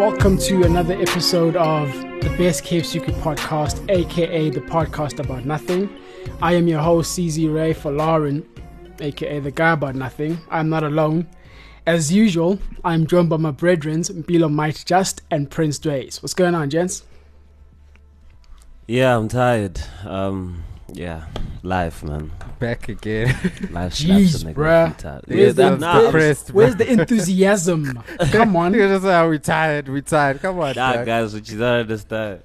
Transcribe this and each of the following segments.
Welcome to another episode of the Best Kept Secret podcast, aka the podcast about nothing. I am your host, CZ Ray for Lauren, aka the guy about nothing. I'm not alone. As usual, I'm joined by my brethren, Bilo Might Just and Prince Dways. What's going on, gents? Yeah, I'm tired. Um, yeah, life, man. Back again. Life Jeez, slaps a nigga bruh. every time. Yeah, Where's, the, was nah, depressed, where's the enthusiasm? Come on. You're just uh, like, we tired, we tired. Come on, Nah, Jack. guys, what you don't understand.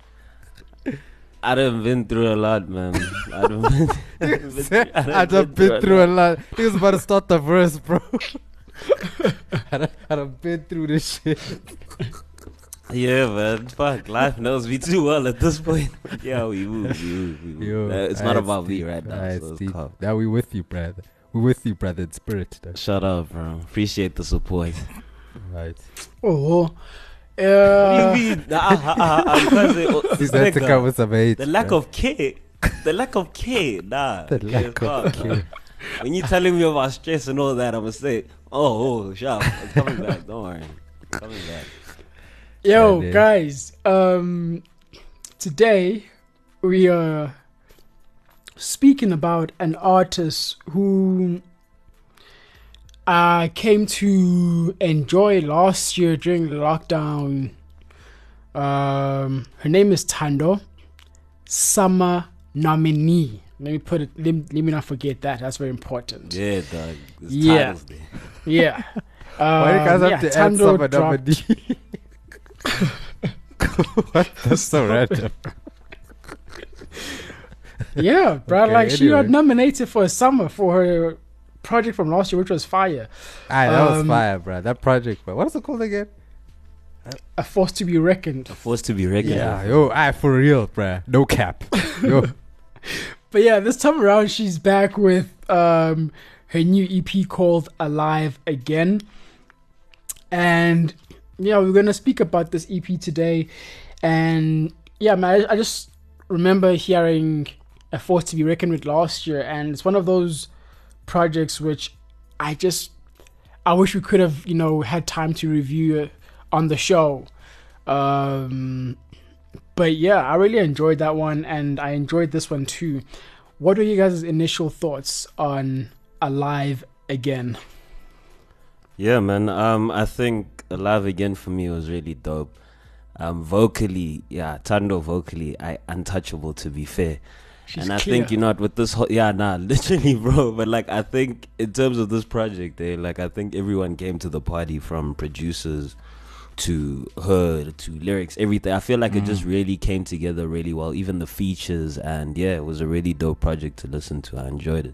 I done been through a lot, man. I done been, I done I done been through a lot. He was about to start the verse, bro. I done, I done been through this shit. Yeah, man. Fuck, life knows me too well at this point. Yeah, we move, we move, we move. Yo, Uh, it's not alright, about me right now. Alright, so it's Steve. calm. Now we with you, brother. We with you, brother, in spirit. Though. Shut up, bro. Appreciate the support. Right. Oh, what do uh, you mean? To oh, He's had to come with some hate. the lack bro. of care. The lack of care, nah. The lack of fuck, care. When you telling me about stress and all that, I'm gonna say, oh, oh, sharp. It's coming back. Don't worry. Coming back. Yo, Yeah, guys, um, today we are speaking about an artist who I came to enjoy last year during the lockdown. Um, her name is Thando, SAMA nominee. Let me put it. Let, let me not forget that. That's very important. Yeah, dog. Yeah. Yeah. Why you guys Um, have yeah, to add Thando some dropped- nominee? what? That's so random. Yeah, bro. Okay, like she got nominated for a SAMA for her project from last year, which was Fire. Aye, that was Um, fire, bro. That project, bro. What's it called again? A force to be reckoned. A force to be reckoned Yeah, with. yo, aye, for real, bro. No cap. Yo, But yeah, this time around she's back with um her new EP called Alive Again. And yeah, we're gonna speak about this EP today. And yeah, man, I, I just remember hearing a force to be reckoned with last year, and it's one of those projects which I just I wish we could have, you know, had time to review it on the show. Um but yeah, I really enjoyed that one and I enjoyed this one too. What are you guys' initial thoughts on Alive Again? Yeah, man. Um, I think Alive Again for me was really dope. Um, vocally, yeah, Thando vocally, I untouchable to be fair. She's and I clear. think you know with this whole yeah nah literally bro but like I think in terms of this project eh like I think everyone came to the party from producers to her to lyrics everything I feel like it just really came together really well even the features and yeah it was a really dope project to listen to I enjoyed it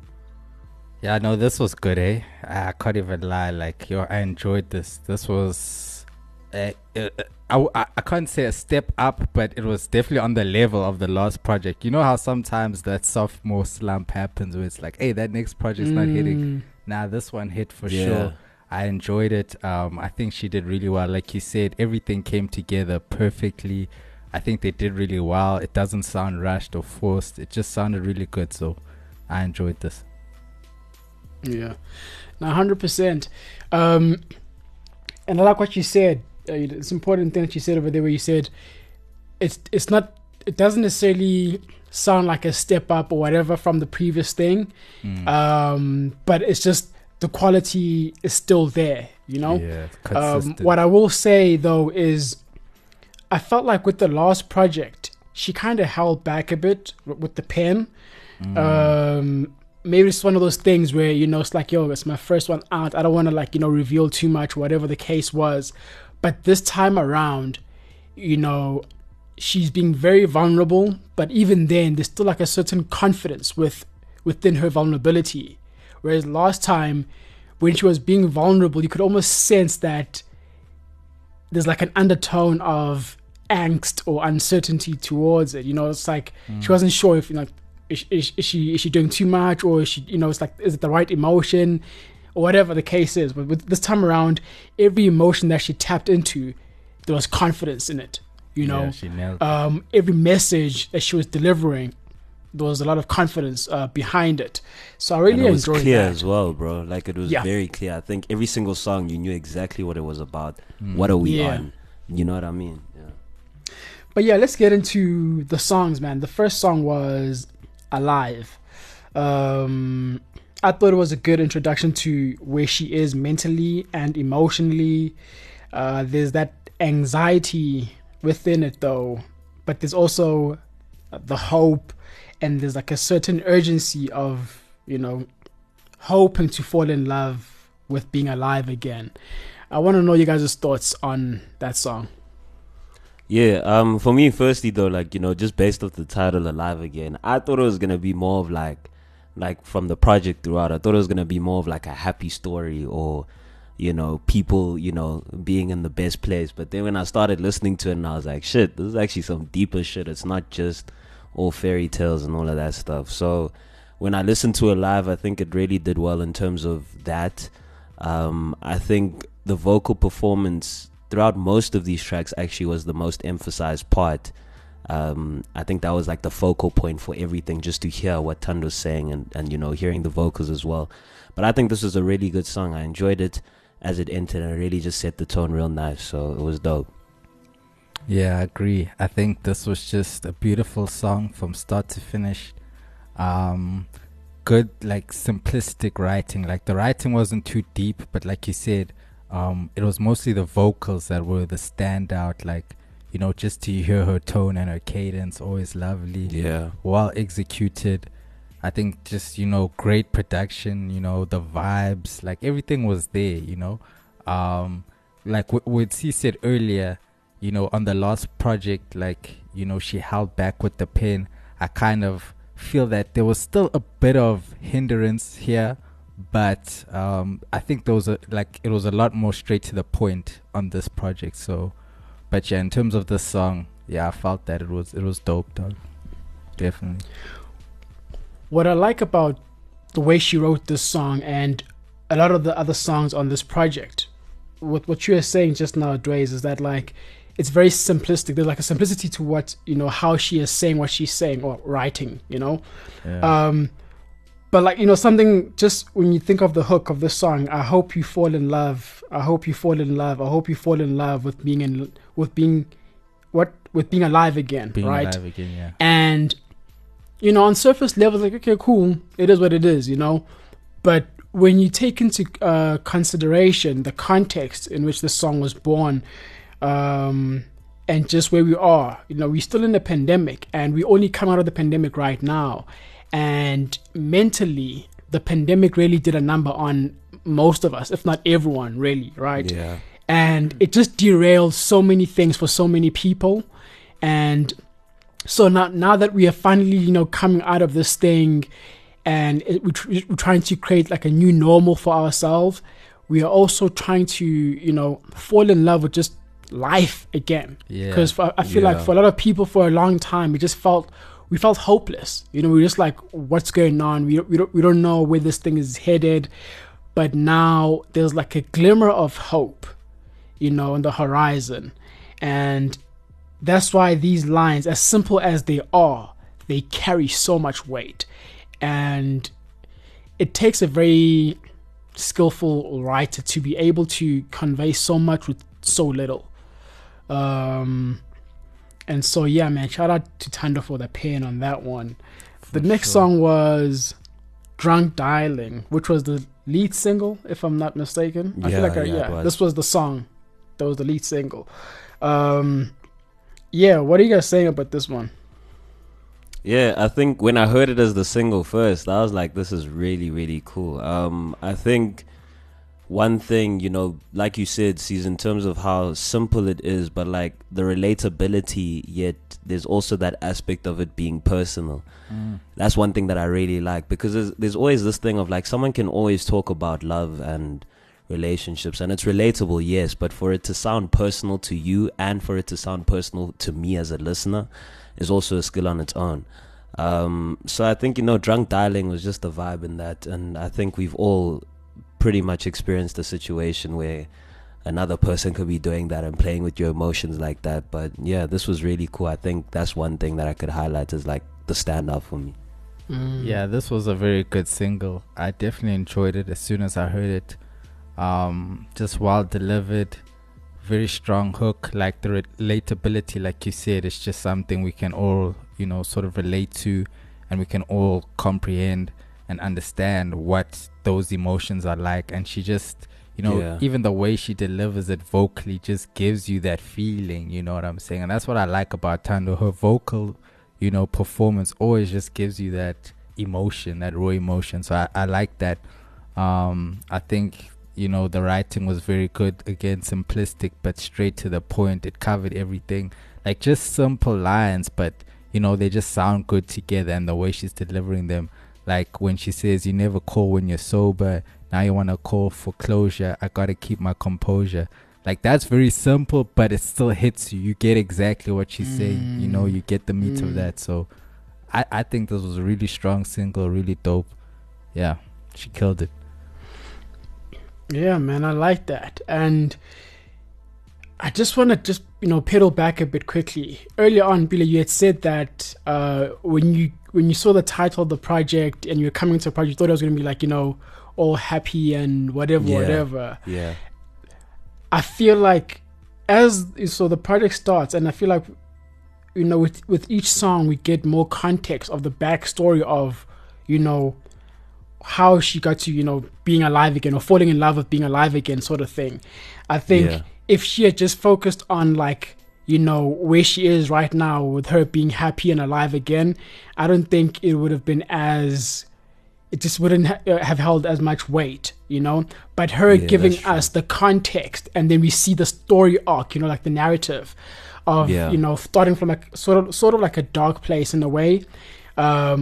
yeah, no, this was good, eh? I can't even lie. Like, yo, I enjoyed this. This was, uh, uh, I, I, I can't say a step up, but it was definitely on the level of the last project. You know how sometimes that sophomore slump happens where it's like, hey, that next project's not hitting. Mm, Nah, this one hit for Yeah. sure. I enjoyed it. Um, I think she did really well. Like you said, everything came together perfectly. I think they did really well. It doesn't sound rushed or forced. It just sounded really good. So I enjoyed this. Yeah, now hundred percent. Um, and I like what you said. Uh, it's important thing that you said over there, where you said it's it's not. It doesn't necessarily sound like a step up or whatever from the previous thing, Mm. um, but it's just the quality is still there. You know. yeah, Um, consistent. what I will say though is, I felt like with the last project, she kind of held back a bit with the pen. Mm. Um, maybe it's one of those things where you know it's like, yo, it's my first one out. I don't want to like you know reveal too much, whatever the case was. But this time around, you know, she's being very vulnerable. But even then, there's still like a certain confidence with within her vulnerability. Whereas last time, when she was being vulnerable, you could almost sense that there's like an undertone of angst or uncertainty towards it. You know, it's like she mm. wasn't sure if you know is, is, is she is she doing too much or is she you know it's like is it the right emotion or whatever the case is. But with this time around, every emotion that she tapped into, there was confidence in it. You know, yeah, she nailed um, every message that she was delivering, there was a lot of confidence uh, behind it. So I really and it was clear that. as well, bro. Like it was Yeah. very clear. I think every single song you knew exactly what it was about. Mm. What are we Yeah. on? You know what I mean? Yeah. But yeah, let's get into the songs, man. The first song was Alive. Um, I thought it was a good introduction to where she is mentally and emotionally. Uh, there's that anxiety within it, though, but there's also the hope, and there's like a certain urgency of, you know, hoping to fall in love with being alive again. I want to know you guys' thoughts on that song. Yeah, um, for me, firstly though, like you know, just based off the title "Alive Again," I thought it was gonna be more of like, like from the project throughout. I thought it was gonna be more of like a happy story or, you know, people, you know, being in the best place. But then when I started listening to it, and I was like, shit, this is actually some deeper shit. It's not just all fairy tales and all of that stuff. So when I listened to it live, I think it really did well in terms of that. Um, I think the vocal performance throughout most of these tracks actually was the most emphasized part. Um, I think that was like the focal point for everything, just to hear what Thando's saying and, and you know hearing the vocals as well. But I think this was a really good song. I enjoyed it as it entered and it really just set the tone real nice. So it was dope. Yeah, I agree. I think this was just a beautiful song from start to finish. Um, good, like simplistic writing. Like the writing wasn't too deep, but like you said, um, it was mostly the vocals that were the standout. Like you know, just to hear her tone and her cadence, always lovely. Yeah. well executed. I think just you know great production. You know the vibes, like everything was there. You know, um, like what C said earlier. You know, on the last project, like you know, she held back with the pen. I kind of feel that there was still a bit of hindrance here, but um, I think there was a like it was a lot more straight to the point on this project. So, but yeah, in terms of this song, yeah, I felt that it was it was dope, dog. Definitely. what I like about the way she wrote this song and a lot of the other songs on this project, with what you were saying just now, Dways, is that like it's very simplistic. There's like a simplicity to what you know how she is saying what she's saying or writing, you know. Yeah. Um, but like you know something just when you think of the hook of this song, I hope you fall in love. I hope you fall in love. I hope you fall in love with being in with being what with being alive again, Being right? alive again, yeah. and you know on surface level like okay cool it is what it is you know but when you take into uh, consideration the context in which the song was born um, and just where we are you know we're still in a pandemic and we only come out of the pandemic right now and mentally the pandemic really did a number on most of us if not everyone really right Yeah. and it just derailed so many things for so many people and so now now that we are finally you know coming out of this thing and it, we tr- we're trying to create like a new normal for ourselves we are also trying to you know fall in love with just life again Yeah. because i feel like for a lot of people for a long time we just felt we felt hopeless. You know we were just like what's going on? We we don't we don't know where this thing is headed. But now there's like a glimmer of hope you know on the horizon. And that's why these lines as simple as they are they carry so much weight. And it takes a very skillful writer to be able to convey so much with so little. Um and so yeah man shout out to Thando for the pain on that one. The next sure. song was drunk dialing which was the lead single if i'm not mistaken. I feel Yeah, like I, yeah, yeah this was the song that was the lead single. Um yeah what are you guys saying about this one? Yeah, I think when I heard it as the single first, I was like, this is really, really cool. Um, I think one thing, you know, like you said, sees in terms of how simple it is, but like the relatability, yet there's also that aspect of it being personal. That's one thing that I really like because there's, there's always this thing of like someone can always talk about love and relationships and it's relatable, yes, but for it to sound personal to you and for it to sound personal to me as a listener is also a skill on its own. Um, so I think you know, drunk dialing was just a vibe in that, and I think we've all pretty much experienced a situation where another person could be doing that and playing with your emotions like that. But yeah, this was really cool. I think that's one thing that I could highlight as like the standout for me. Mm. Yeah, this was a very good single. I definitely enjoyed it as soon as I heard it. Um, just well delivered, very strong hook. Like the relatability, like you said, it's just something we can all, you know, sort of relate to, and we can all comprehend and understand what those emotions are like. And she just, you know, Yeah. even the way she delivers it vocally just gives you that feeling. You know what I'm saying? And that's what I like about Thando. Her vocal, you know, performance always just gives you that emotion, that raw emotion. So I, I like that. Um, I think you know the writing was very good. Again, simplistic but straight to the point. It covered everything, like just simple lines, but you know they just sound good together. And the way she's delivering them, like when she says, "You never call when you're sober. Now you wanna call for closure. I gotta keep my composure." Like that's very simple, but it still hits you. You get exactly what she's saying. You know, Mm. you get the meat Mm. of that. So, I I think this was a really strong single, really dope. Yeah, she killed it. Yeah, man, I like that. And I just want to just, you know, pedal back a bit quickly. Earlier on, Billy, you had said that uh, when you when you saw the title of the project and you were coming to the project, you thought it was going to be like, you know, all happy and whatever, Yeah. whatever. Yeah. I feel like as so the project starts, and I feel like you know with with each song we get more context of the backstory of you know how she got to you know being alive again or falling in love with being alive again sort of thing. I think Yeah. If she had just focused on like you know where she is right now with her being happy and alive again, I don't think it would have been as it just wouldn't ha- uh, have held as much weight, you know. But her Yeah, giving us the context, and then we see the story arc, you know, like the narrative of Yeah. you know starting from like sort of sort of like a dark place in a way, um,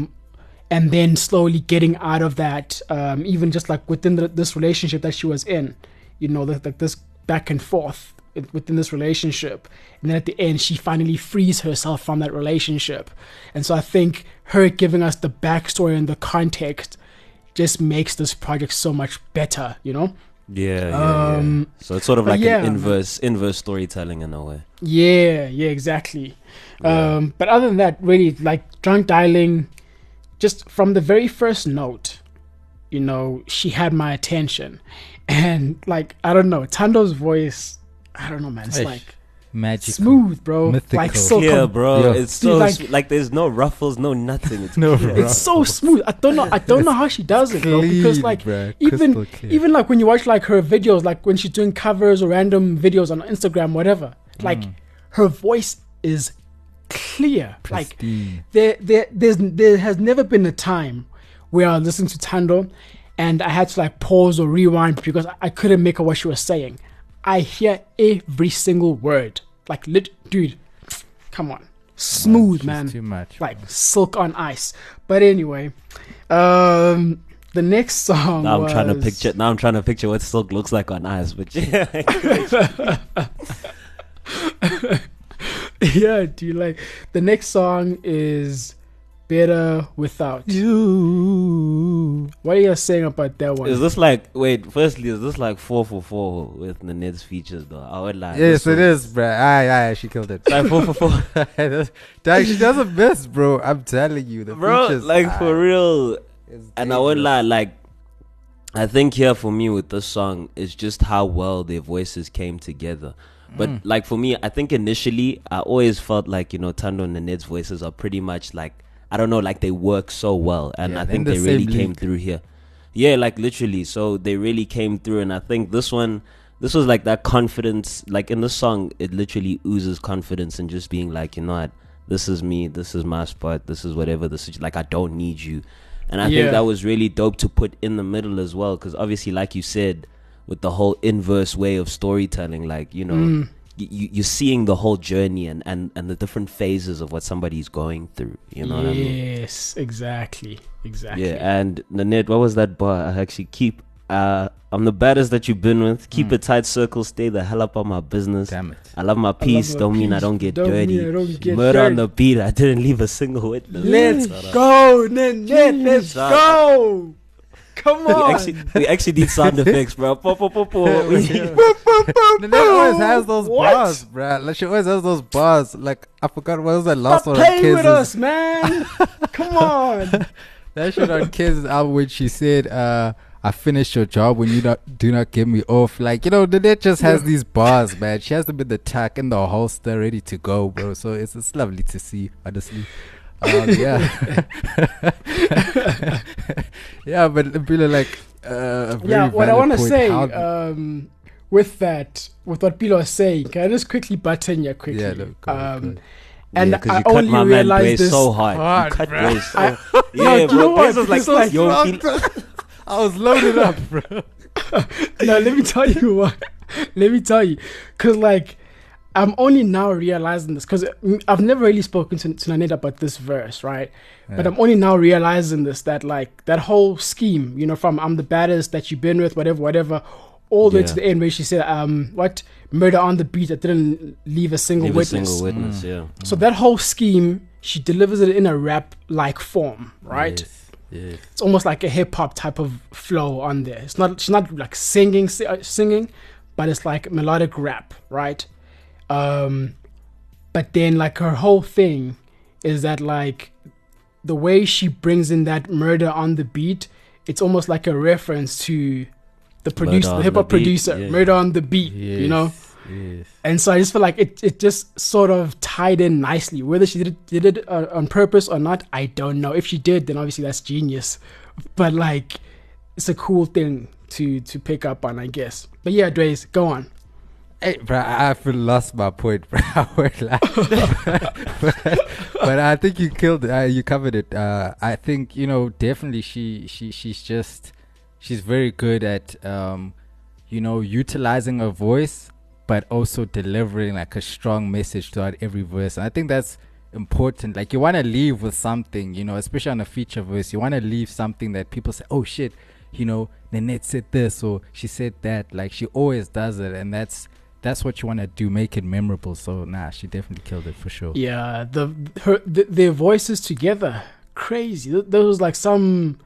and then slowly getting out of that, um, even just like within the, this relationship that she was in, you know, like, like this back and forth within this relationship, and then at the end she finally frees herself from that relationship, and so I think her giving us the backstory and the context just makes this project so much better, you know. Yeah, yeah, Um, yeah. So it's sort of like yeah, an inverse inverse storytelling in a way. Yeah, yeah, exactly. Um, but other than that, really, like drunk dialing, just from the very first note, you know, she had my attention, and like I don't know, Thando's voice, I don't know, man, it's Ish. like magic, smooth, bro, Mythical. like so Clear, com- bro. Yeah. It's so like- like, like there's no ruffles, no nothing. It's No clear. ruffles. It's so smooth. I don't know. I don't know how she does it, bro. Because like bruh, even clear. even like when you watch like her videos, like when she's doing covers or random videos on Instagram, whatever, like Mm. her voice is clear. Like Pristine. there, there, there's there has never been a time where I listened to Thando and I had to like pause or rewind because I- I couldn't make out what she was saying. I hear every single word. Like lit, dude. Come on, smooth She's man Too much. like silk on ice. But anyway, um, the next song. Now I'm trying to picture. Now I'm trying to picture what silk looks like on ice. But yeah, yeah, dude. Like the next song is "Better Without." you. What are you saying about that one? is this like? Wait, firstly, is this like four for four with the Ned's features though? I would like. Yes, it is, bro. one- is, bruh. Aye, aye, she killed it. Like four for four, Dog, she doesn't miss, bro. I'm telling you, the bro. features, Like aye, for real. And I would dangerous. lie, like, I think here for me with this song is just how well their voices came together. But Mm. like for me, I think initially I always felt like you know Thando and Nanette's voices are pretty much like I don't know, like they work so well, and Yeah, I think in they the really came league. through here. Yeah, like literally. So they really came through, and I think this one, this was like that confidence. Like in the song, it literally oozes confidence and just being like, you know what, this is me, this is my spot, this is whatever. This is like I don't need you, and I Yeah. think that was really dope to put in the middle as well, because obviously, like you said, with the whole inverse way of storytelling, like you know. Mm. You, you're seeing the whole journey and, and, and the different phases of what somebody's going through. You know what I mean? yes, exactly, exactly. Yeah, and Nanette, what was that bar? I actually keep. Uh, I'm the baddest that you've been with. Keep Mm. a tight circle. Stay the hell up on my business. Damn it. I love my peace. my don't mean I don't get don't dirty. I don't get Murder on the beat. I didn't leave a single witness. Let's go, Nanette. Let's go. Come We on. actually, we actually need sound effects, bro. Po, po, po, po. We- Nanette always has those What? bars, bruh. Like she always has those bars. Like I forgot what was that last Stop one on playing with Kiz's. us, man. Come on. That shit on Kiz's album when she said, uh, I finished your job when you not do not get me off. Like you know, Nanette just has these bars, man. She has them in the tack in the holster, ready to go, bro. So it's it's lovely to see, honestly. Um, yeah, yeah, but Bilo, like, uh, very yeah, what I want to say How- um, with that, with what Bilo was saying, can I just quickly butt in here quickly? yeah, no, go, um, go. and yeah, 'cause I only my realized this. so hard. hard, you cut bruh. Blaze so I- yeah, No, you bro. know what? was like, It's like- yo, Fuck. I was loaded up, bro. no, let me tell you what. let me tell you, because like I'm only now realizing this because I've never really spoken to, to Nanette about this verse, right? But I'm only now realizing this that like that whole scheme, you know, from I'm the baddest that you've been with, whatever, whatever, all the way to the end where she said, um, what murder on the beat that didn't leave a single Leave a witness. single witness, Mm. yeah. So that whole scheme, she delivers it in a rap like form, right? Yes, yes. it's almost like a hip hop type of flow on there. It's not she's not like singing uh, singing, but it's like melodic rap, right? Um but then like her whole thing is that like the way she brings in that murder on the beat, it's almost like a reference to the producer, the hip hop producer, yeah. murder on the beat, you know? Yes, yes. And so I just feel like it, it just sort of tied in nicely. Whether she did it, did it uh, on purpose or not, I don't know. If she did, then obviously that's genius. But like, it's a cool thing to to pick up on, I guess. But yeah, Dre's, go on. Hey, bro, I I feel lost my point, bro. But, but I think you killed it. Uh, you covered it. Uh, I think you know definitely she she she's just she's very good at um, you know utilizing her voice, but also delivering like a strong message throughout every verse. And I think that's important. Like you want to leave with something, you know, especially on a feature verse. You want to leave something that people say, "Oh shit." You know, Nanette said this or she said that. Like she always does it, and that's that's what you want to do make it memorable so nah she definitely killed it for sure Yeah, the her th their voices together, crazy. Th- There was like some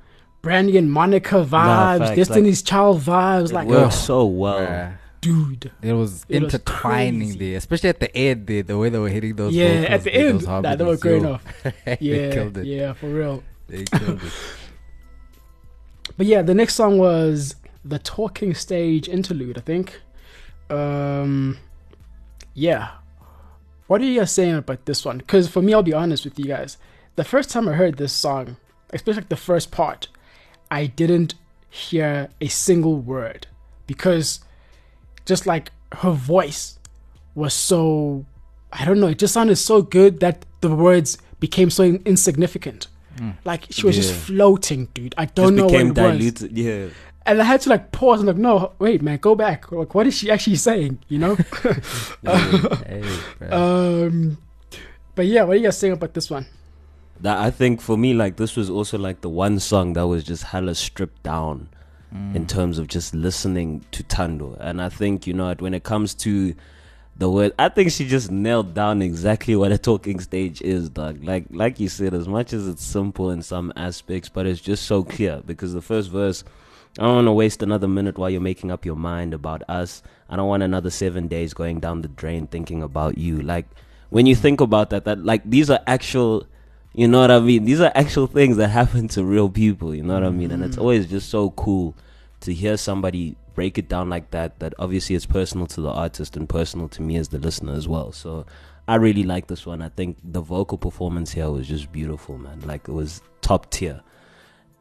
Brandy and Monica vibes, facts, Destiny's Child vibes. It Like, works oh, so well. Bruh. dude. it was It intertwining crazy. there especially at the end there the way they were hitting those yeah, vocals at the end, those nah, they were harmonies, going yo. off. they Yeah, killed it yeah, for real. they killed it But yeah, the next song was the talking stage interlude, I think. Um yeah. What are you guys saying about this one? Because for me, I'll be honest with you guys. The first time I heard this song, especially like the first part, I didn't hear a single word because just like her voice was so I don't know, it just sounded so good that the words became so in- insignificant. Like she was just floating, dude. I don't know became what it was. diluted. Yeah. And I had to like pause and like, no, wait, man, go back. Like, what is she actually saying? You know? hey, bruh. um, but yeah, what are you guys saying about this one? That I think for me, like this was also like the one song that was just hella stripped down Mm. in terms of just listening to Thando. And I think you know when it comes to the word, I think she just nailed down exactly what a talking stage is, dog. Like like you said, as much as it's simple in some aspects, but it's just so clear because the first verse. I don't want to waste another minute while you're making up your mind about us. I don't want another seven days going down the drain thinking about you. Like when you think about that, that like these are actual, you know what I mean? These are actual things that happen to real people. You know what I mean? And it's mm. always just so cool to hear somebody break it down like that. That obviously it's personal to the artist and personal to me as the listener as well. So I really like this one. I think the vocal performance here was just beautiful, man. Like it was top tier.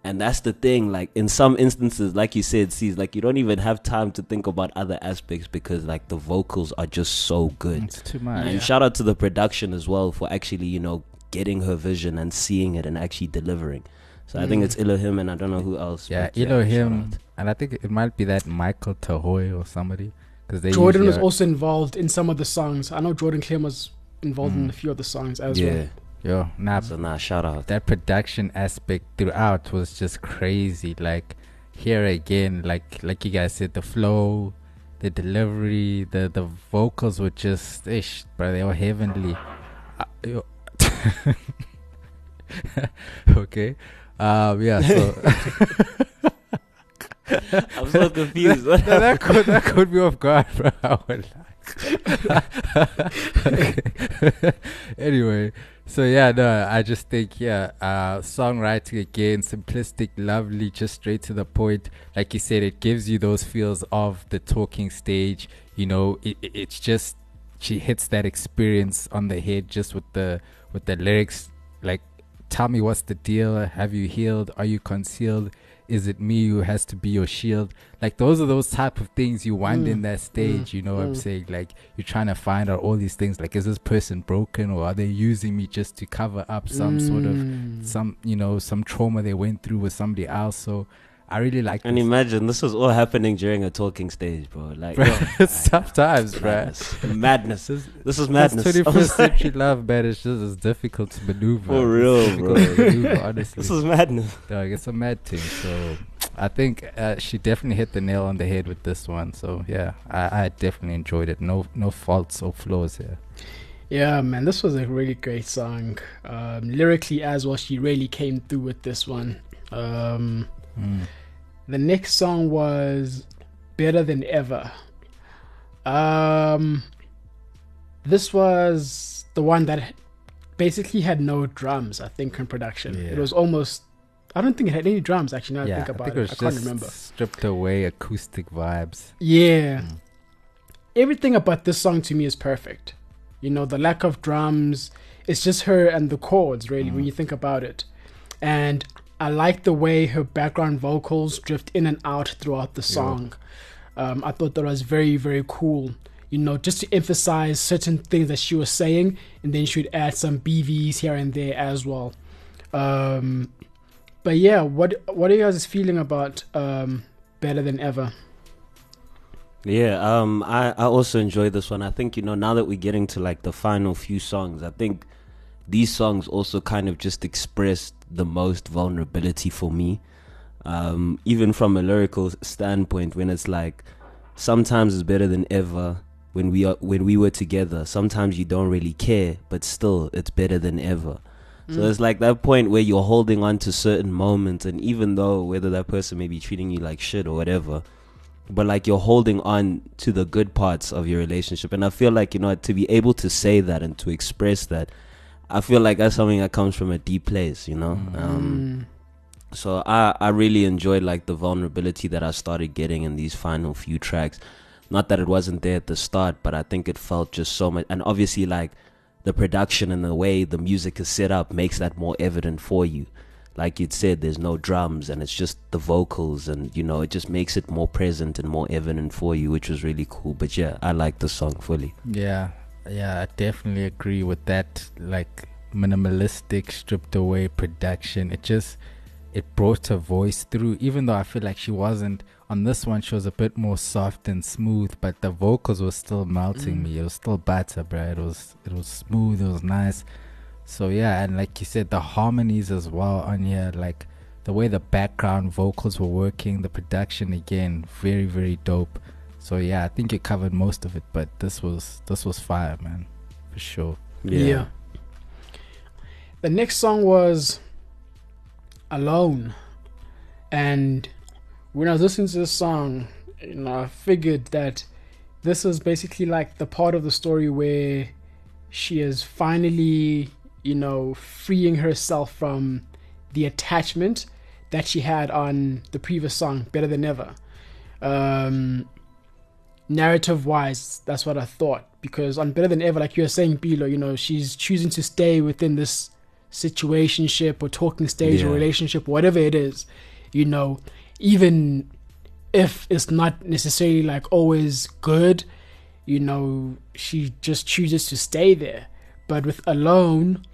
And that's the thing, like in some instances, like you said, sees like you don't even have time to think about other aspects because like the vocals are just so good. it's too much And shout out to the production as well for actually, you know, getting her vision and seeing it and actually delivering. So I think Mm. it's Elohim and I don't know who else. yeah but shout Elohim out. and I think it might be that Michael Tahoe or somebody because they Jordan was also involved in some of the songs. I know Jordan Clem was involved in Mm. a few of the songs as Yeah. well. Yo nah So nah, shout out. that production aspect throughout was just crazy like here again like like you guys said the flow the delivery the the vocals were just ish bro they were heavenly uh, yo- okay um yeah so I'm so confused. no, that could that could be off guard, bro. I would lie. anyway, So yeah, no, I just think yeah, uh, songwriting again, simplistic, lovely, just straight to the point. Like you said, it gives you those feels of the talking stage. You know, it, it- it's just she hits that experience on the head just with the with the lyrics. Like, tell me what's the deal? Have you healed? Are you concealed? Is it me who has to be your shield? Like those are those type of things you want Mm, in that stage. mm, you know what I'm mm. saying? Like you're trying to find out all these things. Like, is this person broken or are they using me just to cover up some sort of Mm. some you know some trauma they went through with somebody else? So I really like it. And this. imagine this was all happening during a talking stage, bro. Like Bro, yo, it's tough times, bro. madness. madness. This, This is madness. Twenty first century love, man. It's just it's difficult to maneuver. For It's real, difficult bro. maneuver, honestly. This is madness. Dog, it's a mad thing. So I think uh, she definitely hit the nail on the head with this one. So yeah, I, I definitely enjoyed it. No no faults or flaws here. Yeah, man, this was a really great song. Um, lyrically as well, she really came through with this one. Um, Mm. The next song was Better Than Ever. Um, this was the one that basically had no drums, I think, in production. It was almost, I don't think it had any drums, actually, now I yeah, think I about think it. it was I can't remember. stripped away acoustic vibes. Yeah. Mm. Everything about this song to me is perfect. You know, the lack of drums, it's just her and the chords, really, when Mm. you think about it. And I like the way her background vocals drift in and out throughout the song. Um, I thought that was very, very cool. You know, just to emphasize certain things that she was saying, and then she would add some BVs here and there as well. Um, but yeah, what what are you guys feeling about um, Better Than Ever? Yeah, um, I, I also enjoyed this one. I think, you know, now that we're getting to like the final few songs, I think these songs also kind of just expressed the most vulnerability for me. Um, even from a lyrical standpoint, when it's like sometimes it's better than ever when we are when we were together. Sometimes you don't really care, but still it's better than ever. So Mm. it's like that point where you're holding on to certain moments, and even though whether that person may be treating you like shit or whatever, but like you're holding on to the good parts of your relationship. And I feel like, you know, to be able to say that and to express that, I feel like that's something that comes from a deep place, you know? Mm. Um, so I, I really enjoyed like the vulnerability that I started getting in these final few tracks. Not that it wasn't there at the start, but I think it felt just so much. And obviously, like the production and the way the music is set up makes that more evident for you. Like you'd said, there's no drums and it's just the vocals, and you know, it just makes it more present and more evident for you, which was really cool. But yeah, I like the song fully. Yeah, yeah, I definitely agree with that. Like minimalistic, stripped away production. It just it brought her voice through. Even though I feel like she wasn't on this one, she was a bit more soft and smooth, but the vocals were still melting Mm. me. It was still better, bro. It was it was smooth. It was nice. So yeah, and like you said, the harmonies as well on here, like the way the background vocals were working, the production again, very very dope. So yeah, I think it covered most of it, but this was this was fire, man, for sure. Yeah. The next song was Alone. And when I was listening to this song, you know, I figured that this was basically like the part of the story where she is finally, you know, freeing herself from the attachment that she had on the previous song, Better Than Ever. Um, narrative wise, that's what I thought. Because on Better Than Ever, like you were saying, Bilo, you know, she's choosing to stay within this situationship or talking stage or relationship, whatever it is, you know, even if it's not necessarily like always good, you know, she just chooses to stay there. But with Alone,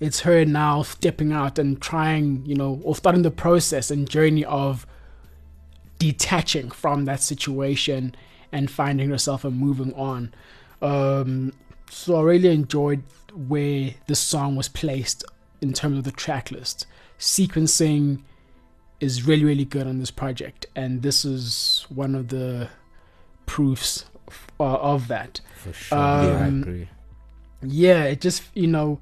it's her now stepping out and trying, you know, or starting the process and journey of detaching from that situation and finding herself and moving on. Um, so I really enjoyed where the song was placed in terms of the track list. Sequencing is really, really good on this project, and this is one of the proofs uh, of that. For sure, yeah, I Um, agree. Yeah, it just you know,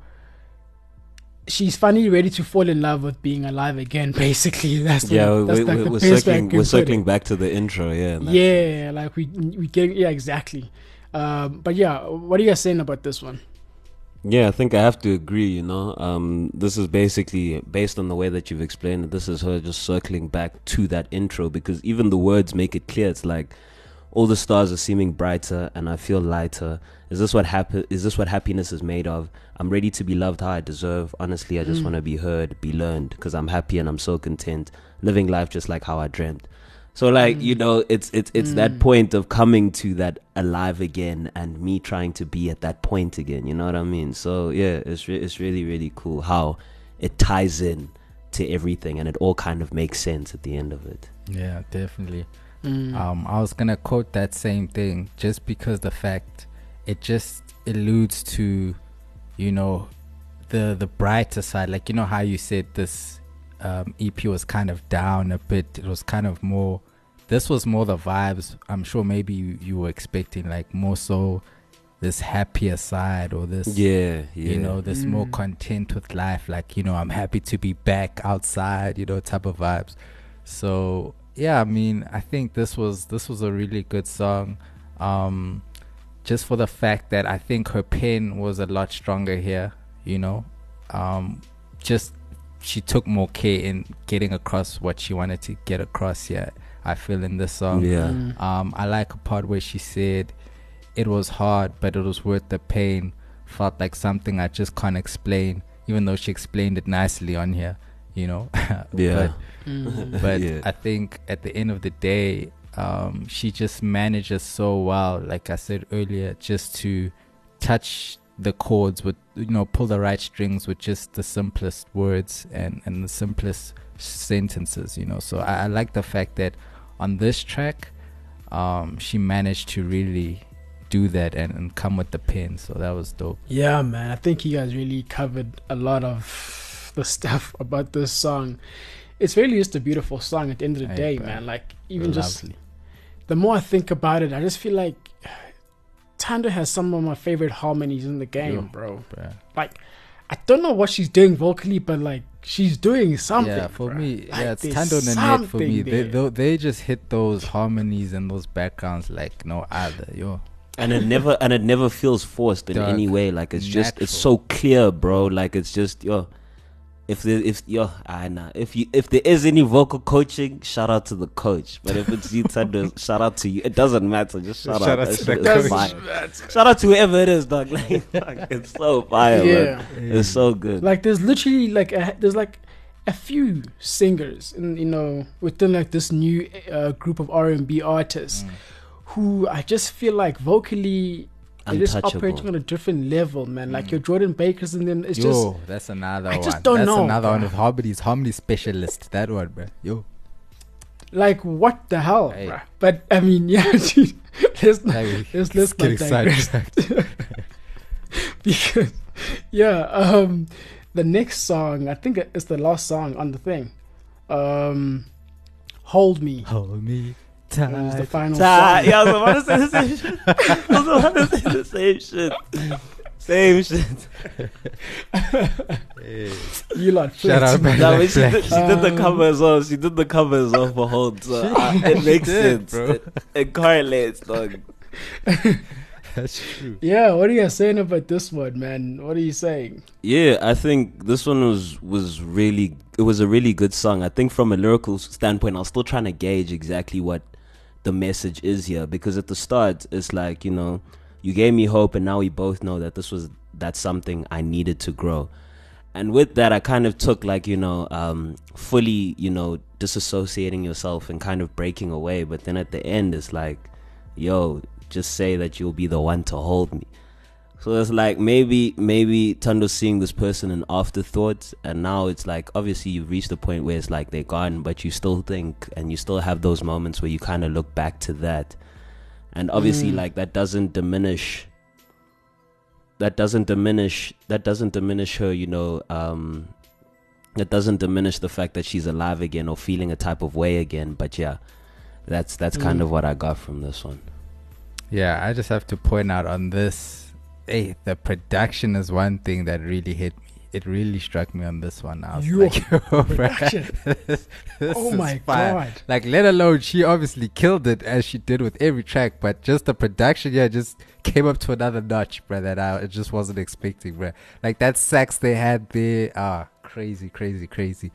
she's finally ready to fall in love with being alive again. Basically, that's the, Yeah, that's we, like we, we're circling, we're circling back to the intro, yeah. Yeah, like we we get yeah exactly. Um, but yeah, what are you guys saying about this one? Yeah, I think I have to agree, you know. Um, this is basically based on the way that you've explained it. This is her just circling back to that intro because even the words make it clear. It's like all the stars are seeming brighter and I feel lighter. Is this what happen is this what happiness is made of? I'm ready to be loved how I deserve. Honestly, I just Mm. want to be heard, be learned because I'm happy and I'm so content living life just like how I dreamt. So like, you Mm. know, it's it's it's that Mm. point of coming to that alive again and me trying to be at that point again, you know what I mean? So yeah, it's re- it's really really cool how it ties in to everything and it all kind of makes sense at the end of it. Yeah, definitely. Mm. Um, I was gonna quote that same thing just because the fact it just alludes to, you know, the the brighter side. Like you know how you said this um, EP was kind of down a bit. It was kind of more. This was more the vibes. I'm sure maybe you, you were expecting like more so this happier side or this Yeah, yeah. you know this more Mm. content with life like you know i'm happy to be back outside you know type of vibes so yeah i mean i think this was this was a really good song um just for the fact that i think her pen was a lot stronger here you know um just she took more care in getting across what she wanted to get across here i feel in this song yeah. Mm. um, I like a part where she said, "It was hard, but it was worth the pain. Felt like something I just can't explain, even though she explained it nicely on here, you know." Yeah. Mm. But, but Yeah. I think at the end of the day, um, she just manages so well. Like I said earlier, just to touch the chords with, you know, pull the right strings with just the simplest words and and the simplest sentences. You know, so I, I like the fact that on this track um, she managed to really do that and, and come with the pen. So that was dope. Yeah, man. I think you guys really covered a lot of the stuff about this song. It's really just a beautiful song at the end of the Hey, day, bro. man. Like even just the more I think about it, I just feel like Thando has some of my favorite harmonies in the game, Yo. bro. bruh. Like I don't know what she's doing vocally, but like she's doing something. Yeah, for bruh. me, Like, yeah, it's there's Thando Nanette for me. They, there. they they just hit those harmonies and those backgrounds like no other. Yo, and it never and it never feels forced in Dog. any way like it's just it's so clear bro like it's just yo if there if yo I know. If you if there is any vocal coaching shout out to the coach. But if it's you Thando shout out to you. It doesn't matter. Just shout, Shout out, out to the coach. shout out to whoever it is dog. Like fuck, it's so fire yeah. man it's so good. Like there's literally like a, there's like a few singers in you know within like this new uh, group of R&B artists Mm. who I just feel like vocally they're just operating on a different level man like Mm. your Jordan Bakers and then it's yo, just that's another I one. just don't that's know, another one of with harmonies. Harmony specialist. That one, bro. Yo, like what the hell Hey. bruh? but I mean yeah dude, let's not, Like, let's let's getting not digress because yeah um the next song I think it's the last song on the thing um hold me Hold me That was the final Ah, yeah, I was about to say the same shit. I was about to say the same shit. Same shit. Hey. You lot Shout out, flexing. man. No, she, did, she did the cover as well. She did the cover as well for Hold. So uh, it makes did, sense. bro. It, it correlates, dog. That's true. Yeah, what are you saying about this one, man? What are you saying? Yeah, I think this one was was really it was a really good song. I think from a lyrical standpoint, I was still trying to gauge exactly what the message is here because at the start it's like you know you gave me hope and now we both know that this was that's something I needed to grow. And with that, I kind of took like you know um, fully you know disassociating yourself and kind of breaking away. But then at the end, it's like, yo, just say that you'll be the one to hold me. So it's like maybe maybe Thando's seeing this person in afterthought, and now it's like obviously you've reached the point where it's like they're gone, but you still think and you still have those moments where you kind of look back to that, and obviously Mm. like that doesn't diminish. That doesn't diminish. That doesn't diminish her. You know, um, that doesn't diminish the fact that she's alive again or feeling a type of way again. But yeah, that's that's kind Mm. of what I got from this one. Yeah, I just have to point out on this. Hey, the production is one thing that really hit me. it really struck me on this one. I was Your like, yo, production. this Oh my fire. god. Like, let alone she obviously killed it as she did with every track, but just the production, yeah, just came up to another notch, bro. That I just wasn't expecting, bro. Like that sax they had there, ah, crazy, crazy, crazy.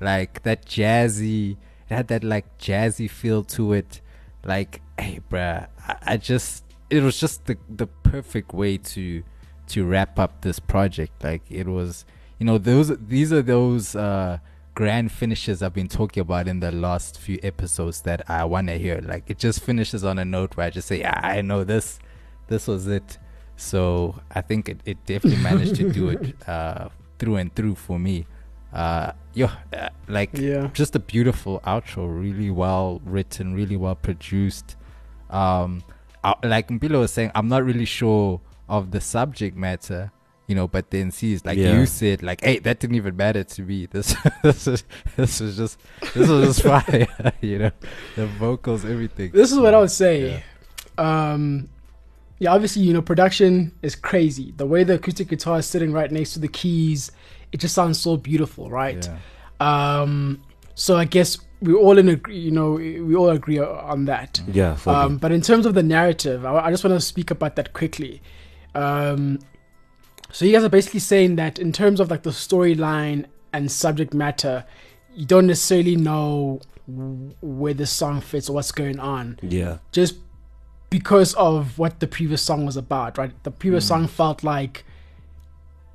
Like that jazzy, it had that like jazzy feel to it. Like, hey, bruh, I, I just, it was just the the perfect way to to wrap up this project. Like it was, you know, those these are those uh grand finishes I've been talking about in the last few episodes that I want to hear. Like it just finishes on a note where I just say, yeah, I know this, this was it. So I think it, it definitely managed to do it uh, through and through for me. Uh, yeah, uh, like Yeah. just a beautiful outro, really well written, really well produced. Um, uh, like Mpilo was saying, I'm not really sure of the subject matter, you know, but then sees like Yeah. you said, like, hey, that didn't even matter to me. This, this is, this was just, this was just fire, you know, the vocals, everything. This is what I would say. Um, yeah, obviously, you know, production is crazy. The way the acoustic guitar is sitting right next to the keys, it just sounds so beautiful, right? Yeah. Um, so I guess we all in agree, you know, we all agree on that. Yeah. Um, but in terms of the narrative, I, I just want to speak about that quickly. Um, so you guys are basically saying that in terms of like the storyline and subject matter, you don't necessarily know where the song fits or what's going on, yeah, just because of what the previous song was about, right? The previous song felt like,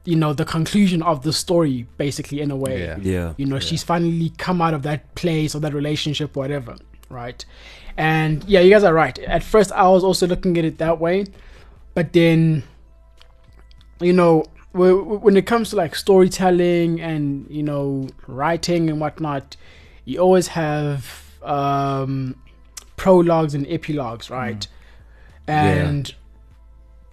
you know, the conclusion of the story, basically in a way. Yeah. yeah, you know she's finally come out of that place or that relationship whatever right? And yeah you guys are right. At first i was also looking at it that way but then you know when it comes to like storytelling and you know writing and whatnot you always have um prologues and epilogues right? And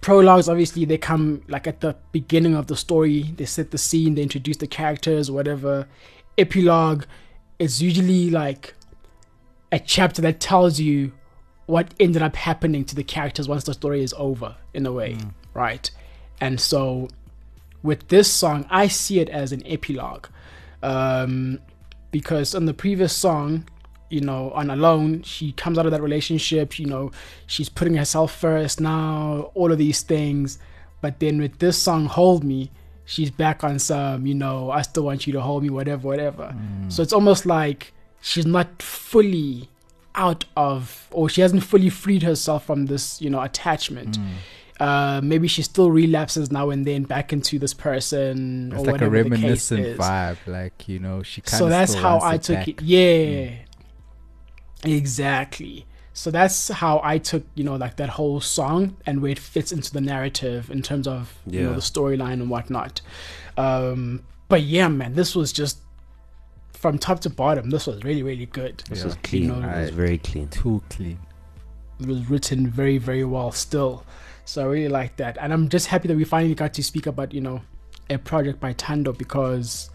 prologues obviously they come like at the beginning of the story. They set the scene they introduce the characters whatever. Epilogue is usually like a chapter that tells you what ended up happening to the characters once the story is over in a way right? And so with this song i see it as an epilogue um because on the previous song you know on alone she comes out of that relationship you know she's putting herself first now all of these things. But then with this song hold me she's back on some you know i still want you to hold me whatever whatever. Mm. So it's almost like she's not fully out of or she hasn't fully freed herself from this you know attachment. Mm. Uh, maybe she still relapses now and then back into this person It's or like a whatever the case reminiscent is. vibe, like you know, she kind of. so that's how I took it. Yeah, mm. Exactly. So that's how I took, you know, like that whole song and where it fits into the narrative in terms of you know the storyline and whatnot. Um, but yeah, man, this was just from top to bottom. This was really, really good. this Yeah. was clean. know, it was I- very clean. Too clean. It was written very, very well still. So I really like that, and I'm just happy that we finally got to speak about, you know, a project by Thando because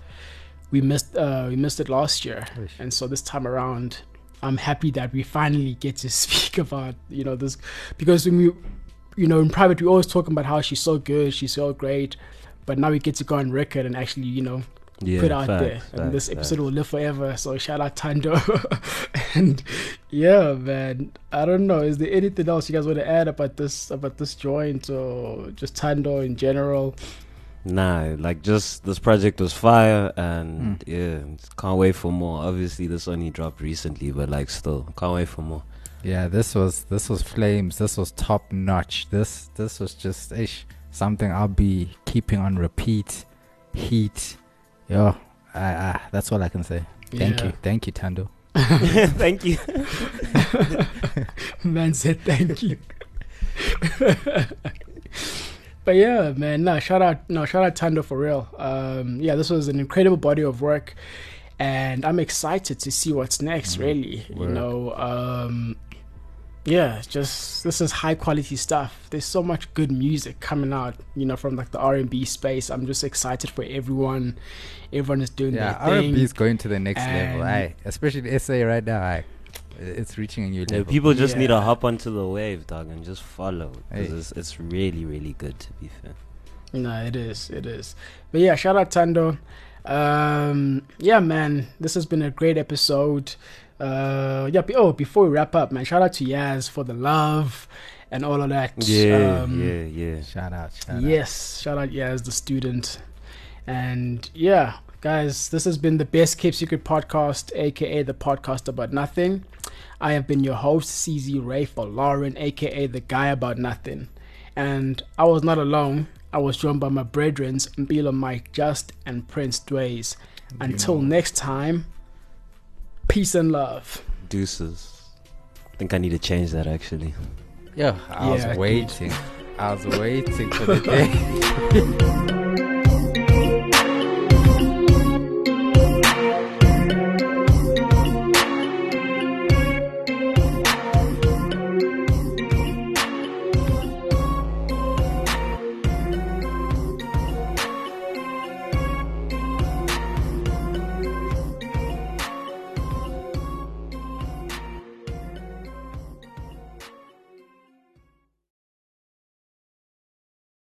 we missed uh, we missed it last year. And so this time around, I'm happy that we finally get to speak about, you know, this because when we, you know, in private, we always talking about how she's so good, she's so great, but now we get to go on record and actually, you know, Yeah, put out facts, there. facts, and this facts. episode will live forever. So shout out Thando. and yeah, man, I don't know. Is there anything else you guys want to add about this about this joint or just Thando in general? Nah, like just this project was fire, and Mm. yeah, can't wait for more. Obviously, this only dropped recently, but like still, can't wait for more. Yeah, this was this was flames. This was top notch. This this was just ish, something I'll be keeping on repeat. Heat, yo, I, I, that's all I can say. Thank Yeah. you, thank you, Thando. Thank you. Man said thank you. but yeah, man, no, shout out no, shout out Thando for real. Um yeah, this was an incredible body of work and I'm excited to see what's next, really. You know, um yeah, just this is high quality stuff. There's so much good music coming out, you know, from like the R and B space. I'm just excited for everyone. Everyone is doing Yeah, their thing. R&B is going to the next level. And- Aye, especially the SA right now. Aye, it's reaching a new Yeah, level. people just need to hop onto the wave, dog, and just follow. 'cause Hey. it's, it's really, really good. To be fair. No, it is. It is. But yeah, shout out Thando. Um, yeah, man, this has been a great episode. Uh, yeah. be- Oh, before we wrap up, man, shout out to Yaz for the love and all of that. Yeah, Um, yeah, yeah. Shout out, shout out. Yes, shout out Yaz, the student. And yeah, guys, this has been the Best Kept Secret podcast, aka the podcast about nothing. I have been your host, CZ Ray for Lauren, aka the guy about nothing. And I was not alone. I was joined by my brethren, Mpilo Mike Just and Prince Dways. Until next time, peace and love. Deuces. I think I need to change that actually. Yeah, I Yeah, was waiting. I was waiting for the day.